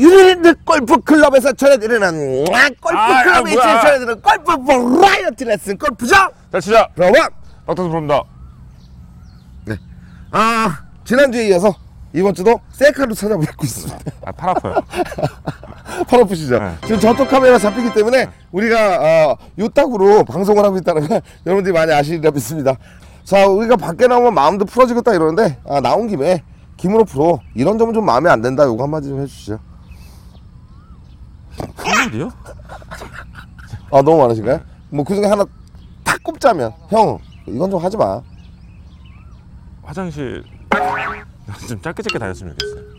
유니드 골프 클럽에서 전해드리는 아, 아, 골프클럽 뭐야. H에서 전해드리는 골프 버라이어티 레슨 골프 좀 잘 치자 브라보 박태수 프로입니다. 아 지난주에 이어서 이번 주도 셀카로 찾아뵙고 있습니다. 아 팔 아파요. 팔 아프시죠? 네. 지금 저쪽 카메라 잡히기 때문에 우리가 어, 요딱으로 방송을 하고 있다는 걸 여러분들이 많이 아시리라 믿습니다. 자 우리가 밖에 나오면 마음도 풀어지겠다 이러는데 아, 나온 김에 김은호 프로 이런 점은 좀 마음에 안 든다. 요거 한마디 좀 해주시죠 한마디요? 아 너무 많으신가요? 뭐 그 중에 하나 탁 꼽자면 형 이건 좀 하지 마 화장실 좀 짧게 짧게 다녔으면 좋겠어요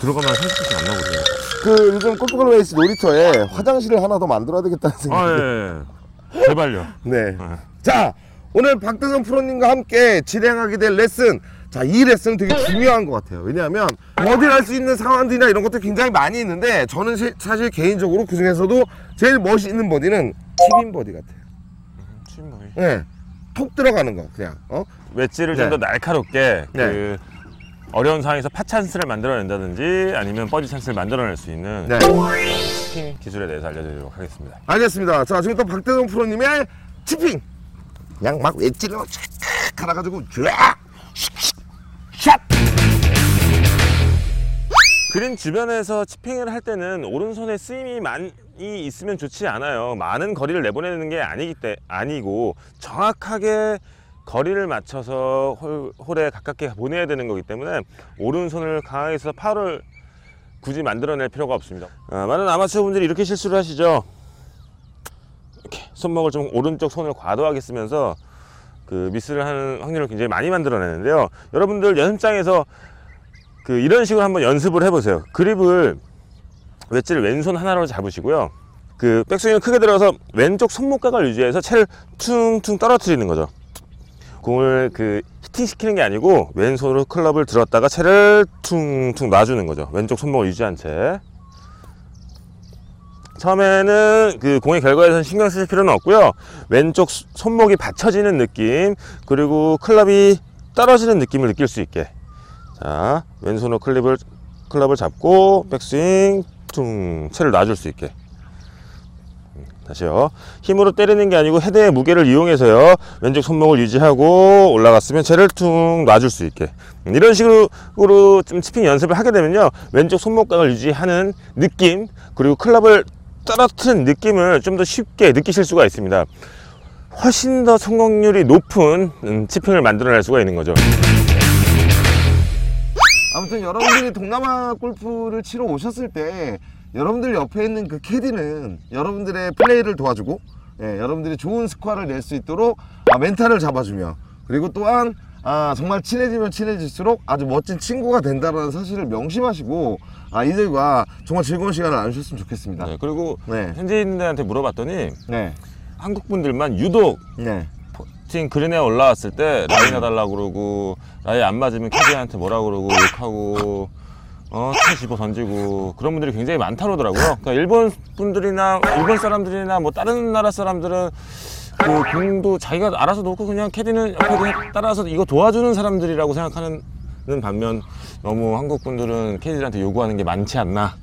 들어가면 30분씩 안 나오거든요 그 요즘 골프클럽 레이스 놀이터에 화장실을 하나 더 만들어야 되겠다는 생각이 아 예, 예. 제발요 네. 네. 자, 오늘 박대성 프로님과 함께 진행하게 될 레슨. 자, 이 레슨은 되게 중요한 것 같아요. 왜냐하면 어디 할수 있는 상황들이나 이런 것도 굉장히 많이 있는데 저는 시- 사실 개인적으로 그 중에서도 제일 멋있는 버디는 chip-in 버디 같아요. 침머리 네. 톡 들어가는 거 그냥. 어? 웨지를 네. 좀 더 날카롭게 네. 그 어려운 상황에서 파 찬스를 만들어낸다든지 아니면 버디 찬스를 만들어낼 수 있는 네. 스팅 기술에 대해서 알려드리도록 하겠습니다. 알겠습니다. 자, 지금 또 박대성 프로님의 치핑. 그냥 막 웨지로 쫙 갈아가지고 쫙 그린 주변에서 치핑을 할 때는 오른손에 쓰임이 많이 있으면 좋지 않아요. 많은 거리를 내보내는 게 아니기 때 아니고 정확하게 거리를 맞춰서 홀, 홀에 가깝게 보내야 되는 거기 때문에 오른손을 강하게 해서 파를 굳이 만들어낼 필요가 없습니다. 아, 많은 아마추어 분들이 이렇게 실수를 하시죠. 이렇게 손목을 좀 오른쪽 손을 과도하게 쓰면서 그 미스를 하는 확률을 굉장히 많이 만들어내는데요. 여러분들 연습장에서 그 이런 식으로 한번 연습을 해보세요. 그립을 웨지를 왼손 하나로 잡으시고요. 그 백스윙을 크게 들어가서 왼쪽 손목각을 유지해서 채를 퉁퉁 떨어뜨리는 거죠. 공을 그 히팅 시키는 게 아니고 왼손으로 클럽을 들었다가 채를 퉁퉁 놔주는 거죠. 왼쪽 손목을 유지한 채. 처음에는 그 공의 결과에 선 신경 쓰실 필요는 없고요. 왼쪽 수- 손목이 받쳐지는 느낌, 그리고 클럽이 떨어지는 느낌을 느낄 수 있게. 자, 왼손으로 클립을, 클럽을 잡고, 백스윙, 퉁, 채를 놔줄 수 있게. 음, 다시요. 힘으로 때리는 게 아니고 헤드의 무게를 이용해서요. 왼쪽 손목을 유지하고 올라갔으면 채를 퉁 놔줄 수 있게. 음, 이런 식으로 좀 치핑 연습을 하게 되면요. 왼쪽 손목각을 유지하는 느낌, 그리고 클럽을 떨어뜨린 느낌을 좀 더 쉽게 느끼실 수가 있습니다. 훨씬 더 성공률이 높은 음, 치핑을 만들어낼 수가 있는 거죠. 아무튼 여러분들이 동남아 골프를 치러 오셨을 때 여러분들 옆에 있는 그 캐디는 여러분들의 플레이를 도와주고 예, 여러분들이 좋은 스코어를 낼 수 있도록 아, 멘탈을 잡아주며 그리고 또한 아, 정말 친해지면 친해질수록 아주 멋진 친구가 된다는 사실을 명심하시고 아, 이들과 정말 즐거운 시간을 나누셨으면 좋겠습니다. 네, 그리고 네. 현지인들한테 물어봤더니 네. 한국 분들만 유독 네. 팀 그린에 올라왔을 때 라인 해달라고 그러고 라인 안 맞으면 캐디한테 뭐라 그러고 욕하고 어, 채 집어 던지고 그런 분들이 굉장히 많다 그러더라고요. 그러니까 일본 분들이나 일본 사람들이나 뭐 다른 나라 사람들은 그 공도 자기가 알아서 놓고 그냥 캐디는 옆에 따라서 이거 도와주는 사람들이라고 생각하는 반면 너무 한국 분들은 캐디들한테 요구하는 게 많지 않나.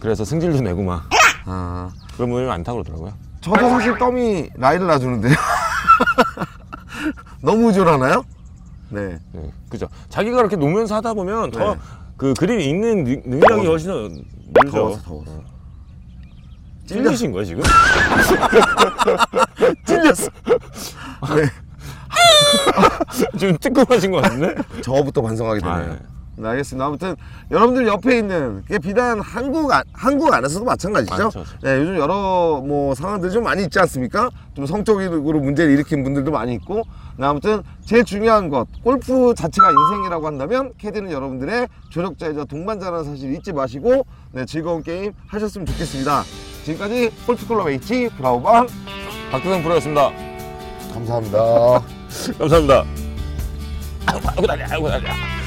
그래서 승질도 내고 막 아, 그런 분들이 많다 그러더라고요. 저도 사실 덤이 라인을 놔주는데요. 너무 의존하나요? 네. 네, 그죠. 자기가 이렇게 놓으면서 하다 보면 더 네. 그 그림 읽는 능- 능력이 더워서. 훨씬 더 늘죠. 더워서 더워서. 찔리신 거예요 지금? 찔렸어. 네. 지금 뜨끔하신 것 같은데? 저부터 반성하게 아, 되네요. 네. 네, 알겠습니다. 아무튼 여러분들 옆에 있는 그게 비단 한국 안, 한국 안에서도 마찬가지죠. 많죠. 네, 요즘 여러 뭐 상황들이 좀 많이 있지 않습니까? 좀 성적으로 문제를 일으킨 분들도 많이 있고. 네, 아무튼 제일 중요한 것 골프 자체가 인생이라고 한다면 캐디는 여러분들의 조력자이자 동반자라는 사실 잊지 마시고 네, 즐거운 게임 하셨으면 좋겠습니다. 지금까지 골프클럽 H 브라우방 박두성 프로였습니다. 감사합니다. 감사합니다. 아이고, 날려, 아이고, 날려.